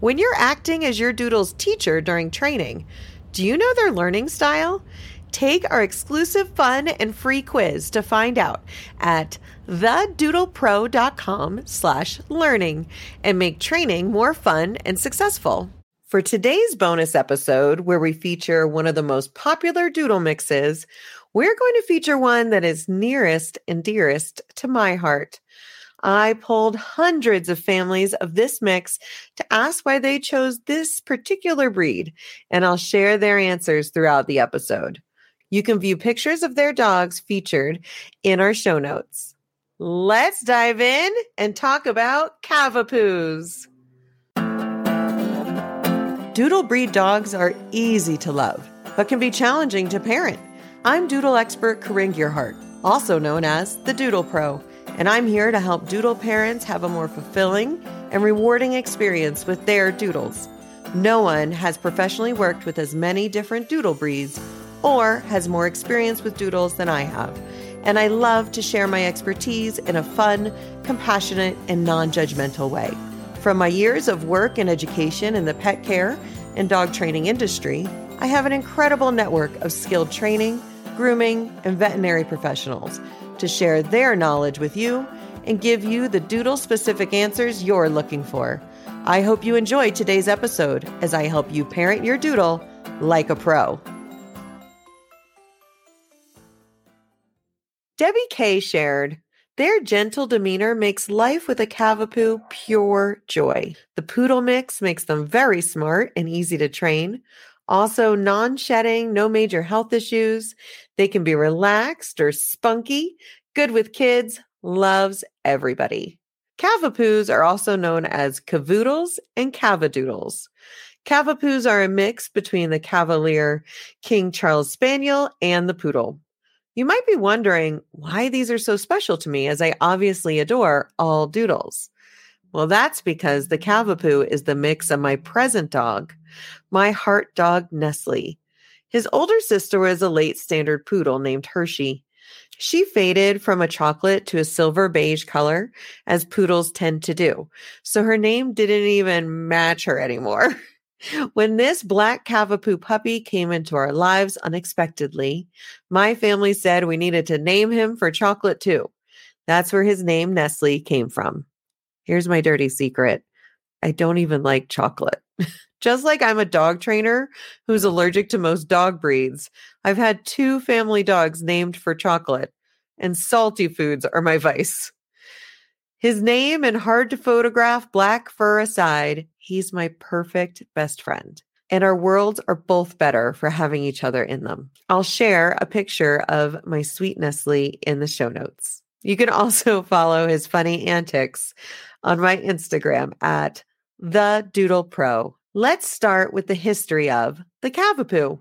When you're acting as your doodle's teacher during training, do you know their learning style? Take our exclusive fun and free quiz to find out at thedoodlepro.com slash learning and make training more fun and successful. For today's bonus episode, where we feature one of the most popular doodle mixes, we're going to feature one that is nearest and dearest to my heart. I polled hundreds of families of this mix to ask why they chose this particular breed, and I'll share their answers throughout the episode. You can view pictures of their dogs featured in our show notes. Let's dive in and talk about Cavapoos. Doodle breed dogs are easy to love, but can be challenging to parent. I'm doodle expert Corinne Gearhart, also known as the Doodle Pro, and I'm here to help doodle parents have a more fulfilling and rewarding experience with their doodles. No one has professionally worked with as many different doodle breeds or has more experience with doodles than I have. And I love to share my expertise in a fun, compassionate, and non judgmental way. From my years of work and education in the pet care and dog training industry, I have an incredible network of skilled training, grooming, and veterinary professionals to share their knowledge with you and give you the doodle specific answers you're looking for. I hope you enjoy today's episode as I help you parent your doodle like a pro. Debbie K shared, their gentle demeanor makes life with a Cavapoo pure joy. The poodle mix makes them very smart and easy to train. Also, non shedding, no major health issues. They can be relaxed or spunky, good with kids, loves everybody. Cavapoos are also known as cavoodles and cavadoodles. Cavapoos are a mix between the Cavalier King Charles Spaniel and the poodle. You might be wondering why these are so special to me, as I obviously adore all doodles. Well, that's because the Cavapoo is the mix of my present dog, my heart dog Nestle. His older sister was a late standard poodle named Hershey. She faded from a chocolate to a silver beige color, as poodles tend to do. So her name didn't even match her anymore. When this black Cavapoo puppy came into our lives unexpectedly, my family said we needed to name him for chocolate too. That's where his name Nestle came from. Here's my dirty secret I don't even like chocolate. Just like I'm a dog trainer who's allergic to most dog breeds, I've had two family dogs named for chocolate, and salty foods are my vice. His name and hard to photograph black fur aside, he's my perfect best friend. And our worlds are both better for having each other in them. I'll share a picture of my sweet Nestle in the show notes. You can also follow his funny antics on my Instagram at the Doodle Pro. Let's start with the history of the Cavapoo.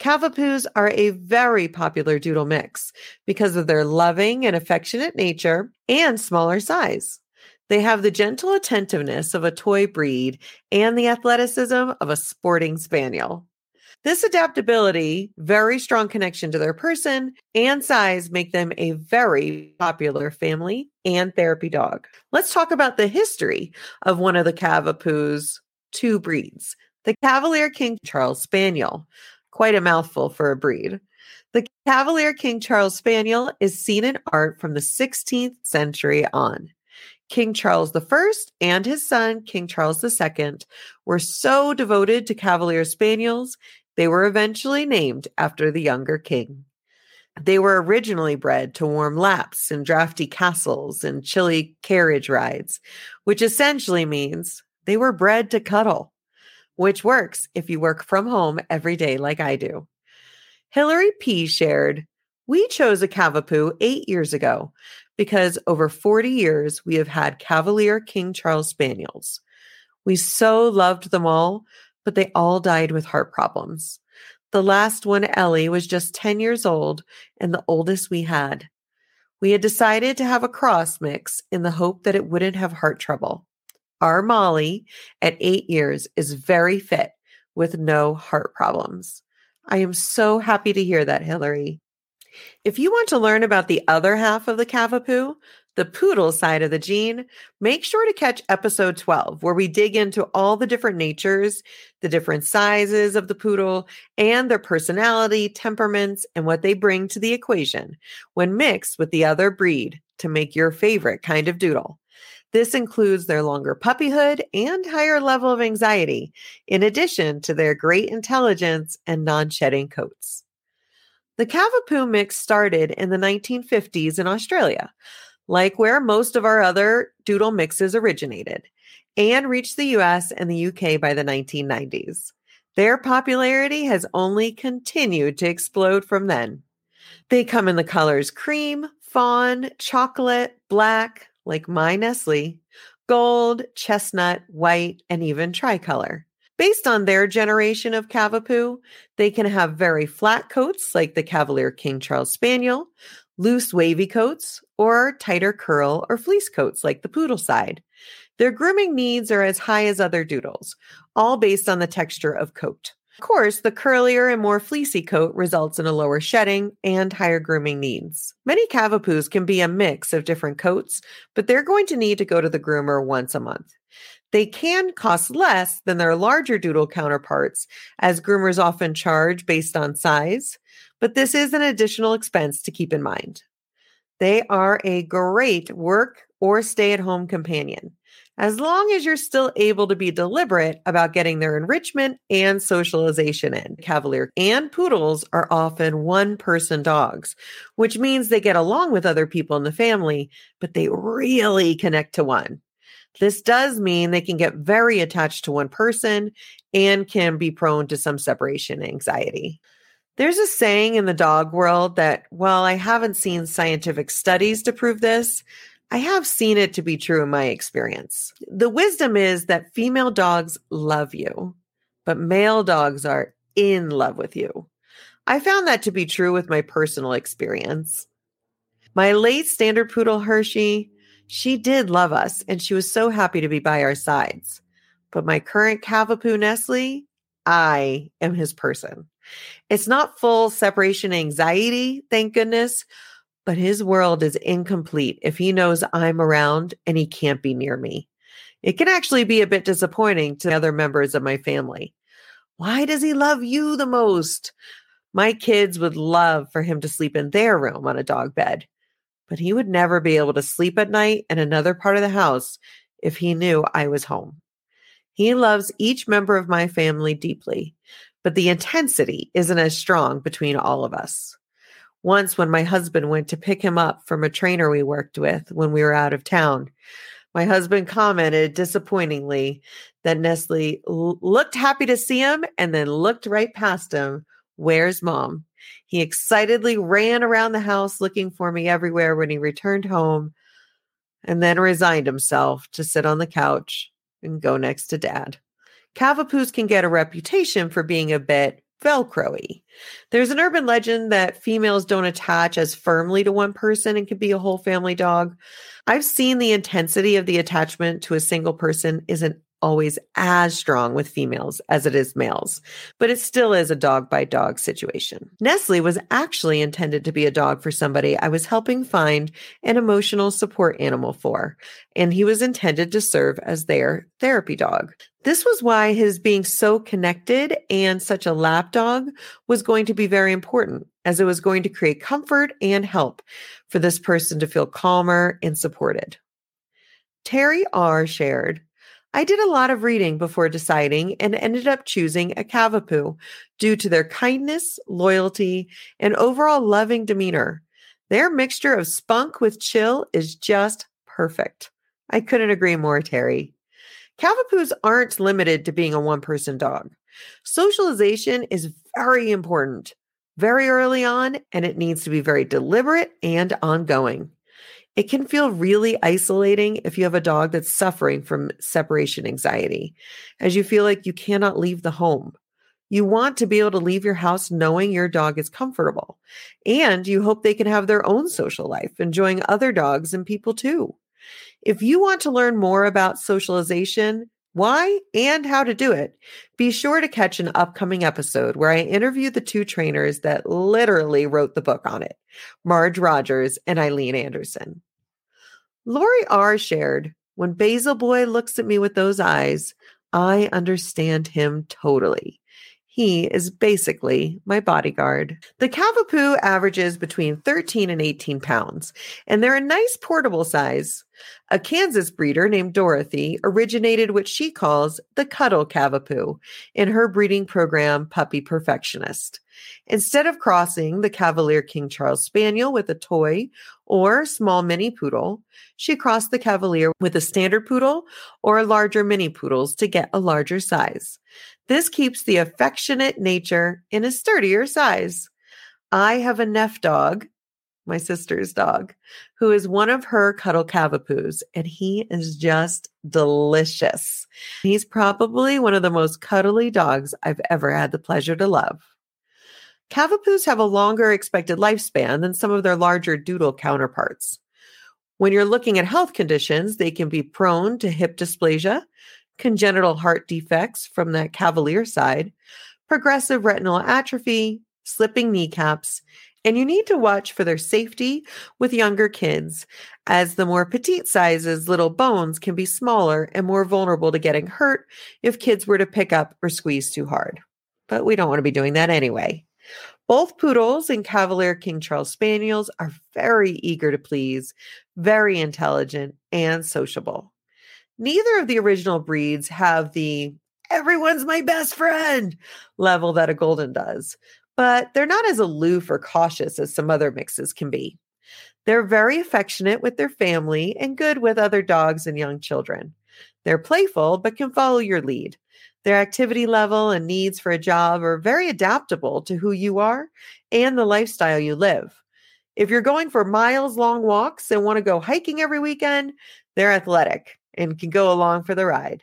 Cavapoos are a very popular doodle mix because of their loving and affectionate nature and smaller size. They have the gentle attentiveness of a toy breed and the athleticism of a sporting spaniel. This adaptability, very strong connection to their person, and size make them a very popular family and therapy dog. Let's talk about the history of one of the Cavapoo's two breeds, the Cavalier King Charles Spaniel, Quite a mouthful for a breed. The Cavalier King Charles Spaniel is seen in art from the 16th century on. King Charles I and his son, King Charles II, were so devoted to Cavalier Spaniels, they were eventually named after the younger king. They were originally bred to warm laps in drafty castles and chilly carriage rides, which essentially means they were bred to cuddle which works if you work from home every day like I do. Hillary P. shared, We chose a Cavapoo eight years ago because over 40 years we have had Cavalier King Charles Spaniels. We so loved them all, but they all died with heart problems. The last one, Ellie, was just 10 years old and the oldest we had. We had decided to have a cross mix in the hope that it wouldn't have heart trouble. Our Molly at eight years is very fit with no heart problems. I am so happy to hear that, Hillary. If you want to learn about the other half of the Cavapoo, the poodle side of the gene, make sure to catch episode 12, where we dig into all the different natures, the different sizes of the poodle, and their personality, temperaments, and what they bring to the equation when mixed with the other breed to make your favorite kind of doodle. This includes their longer puppyhood and higher level of anxiety, in addition to their great intelligence and non shedding coats. The Cavapoo mix started in the 1950s in Australia, like where most of our other doodle mixes originated, and reached the US and the UK by the 1990s. Their popularity has only continued to explode from then. They come in the colors cream, fawn, chocolate, black, like my Nestle, gold, chestnut, white, and even tricolor. Based on their generation of Cavapoo, they can have very flat coats like the Cavalier King Charles Spaniel, loose wavy coats, or tighter curl or fleece coats like the Poodle side. Their grooming needs are as high as other doodles, all based on the texture of coat. Of course, the curlier and more fleecy coat results in a lower shedding and higher grooming needs. Many Cavapoos can be a mix of different coats, but they're going to need to go to the groomer once a month. They can cost less than their larger doodle counterparts, as groomers often charge based on size, but this is an additional expense to keep in mind. They are a great work or stay at home companion, as long as you're still able to be deliberate about getting their enrichment and socialization in. Cavalier and poodles are often one person dogs, which means they get along with other people in the family, but they really connect to one. This does mean they can get very attached to one person and can be prone to some separation anxiety. There's a saying in the dog world that while I haven't seen scientific studies to prove this, I have seen it to be true in my experience. The wisdom is that female dogs love you, but male dogs are in love with you. I found that to be true with my personal experience. My late standard poodle Hershey she did love us, and she was so happy to be by our sides. But my current Cavapoo Nestle, I am his person. It's not full separation anxiety, thank goodness, but his world is incomplete if he knows I'm around and he can't be near me. It can actually be a bit disappointing to other members of my family. Why does he love you the most? My kids would love for him to sleep in their room on a dog bed but he would never be able to sleep at night in another part of the house if he knew I was home. He loves each member of my family deeply, but the intensity isn't as strong between all of us. Once, when my husband went to pick him up from a trainer we worked with when we were out of town, my husband commented disappointingly that Nestle l- looked happy to see him and then looked right past him. Where's mom? He excitedly ran around the house looking for me everywhere when he returned home and then resigned himself to sit on the couch and go next to dad. Cavapoos can get a reputation for being a bit velcro There's an urban legend that females don't attach as firmly to one person and can be a whole family dog. I've seen the intensity of the attachment to a single person isn't always as strong with females as it is males, but it still is a dog by dog situation. Nestle was actually intended to be a dog for somebody I was helping find an emotional support animal for, and he was intended to serve as their therapy dog. This was why his being so connected and such a lap dog was going to be very important, as it was going to create comfort and help for this person to feel calmer and supported. Terry R. shared, I did a lot of reading before deciding and ended up choosing a Cavapoo due to their kindness, loyalty, and overall loving demeanor. Their mixture of spunk with chill is just perfect. I couldn't agree more, Terry. Cavapoos aren't limited to being a one person dog. Socialization is very important very early on, and it needs to be very deliberate and ongoing. It can feel really isolating if you have a dog that's suffering from separation anxiety, as you feel like you cannot leave the home. You want to be able to leave your house knowing your dog is comfortable, and you hope they can have their own social life, enjoying other dogs and people too. If you want to learn more about socialization, why and how to do it, be sure to catch an upcoming episode where I interview the two trainers that literally wrote the book on it Marge Rogers and Eileen Anderson. Lori R shared, when Basil Boy looks at me with those eyes, I understand him totally. He is basically my bodyguard. The Cavapoo averages between 13 and 18 pounds, and they're a nice portable size. A Kansas breeder named Dorothy originated what she calls the Cuddle Cavapoo in her breeding program, Puppy Perfectionist. Instead of crossing the Cavalier King Charles Spaniel with a toy or small mini poodle, she crossed the Cavalier with a standard poodle or a larger mini poodles to get a larger size. This keeps the affectionate nature in a sturdier size. I have a Neff dog, my sister's dog, who is one of her cuddle cavapoos, and he is just delicious. He's probably one of the most cuddly dogs I've ever had the pleasure to love. Cavapoos have a longer expected lifespan than some of their larger doodle counterparts. When you're looking at health conditions, they can be prone to hip dysplasia, congenital heart defects from the cavalier side, progressive retinal atrophy, slipping kneecaps, and you need to watch for their safety with younger kids, as the more petite sizes, little bones can be smaller and more vulnerable to getting hurt if kids were to pick up or squeeze too hard. But we don't want to be doing that anyway. Both poodles and Cavalier King Charles Spaniels are very eager to please, very intelligent, and sociable. Neither of the original breeds have the everyone's my best friend level that a golden does, but they're not as aloof or cautious as some other mixes can be. They're very affectionate with their family and good with other dogs and young children. They're playful, but can follow your lead. Their activity level and needs for a job are very adaptable to who you are and the lifestyle you live. If you're going for miles long walks and want to go hiking every weekend, they're athletic and can go along for the ride.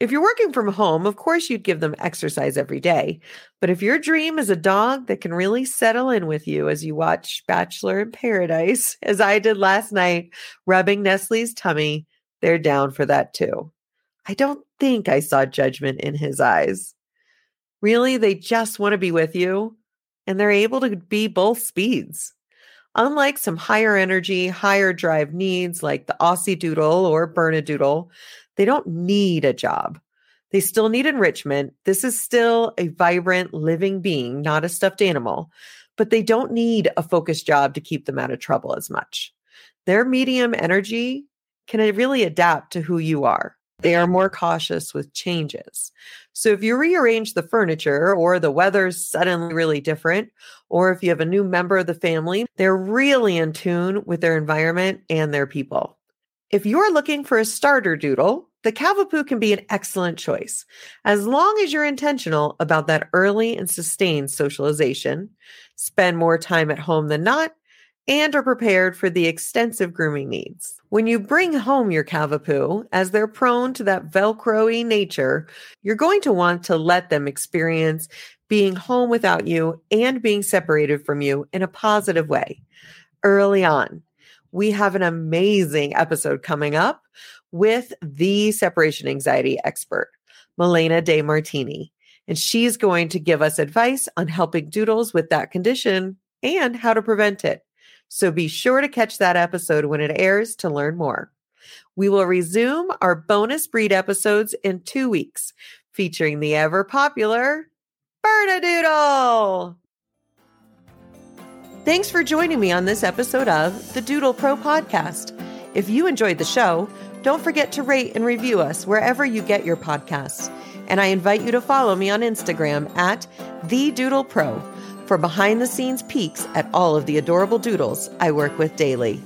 If you're working from home, of course, you'd give them exercise every day. But if your dream is a dog that can really settle in with you as you watch Bachelor in Paradise, as I did last night, rubbing Nestle's tummy, they're down for that too. I don't think I saw judgment in his eyes. Really, they just want to be with you, and they're able to be both speeds. Unlike some higher energy, higher drive needs like the Aussie Doodle or Bernedoodle, they don't need a job. They still need enrichment. This is still a vibrant, living being, not a stuffed animal, but they don't need a focused job to keep them out of trouble as much. Their medium energy can really adapt to who you are. They are more cautious with changes. So if you rearrange the furniture or the weather's suddenly really different, or if you have a new member of the family, they're really in tune with their environment and their people. If you're looking for a starter doodle, the Cavapoo can be an excellent choice as long as you're intentional about that early and sustained socialization, spend more time at home than not, and are prepared for the extensive grooming needs. When you bring home your Cavapoo, as they're prone to that Velcro nature, you're going to want to let them experience being home without you and being separated from you in a positive way early on. We have an amazing episode coming up with the separation anxiety expert, Malena DeMartini. And she's going to give us advice on helping doodles with that condition and how to prevent it. So be sure to catch that episode when it airs to learn more. We will resume our bonus breed episodes in two weeks, featuring the ever popular Bernedoodle. Thanks for joining me on this episode of the Doodle Pro Podcast. If you enjoyed the show, don't forget to rate and review us wherever you get your podcasts. And I invite you to follow me on Instagram at the Doodle Pro for behind the scenes peeks at all of the adorable doodles I work with daily.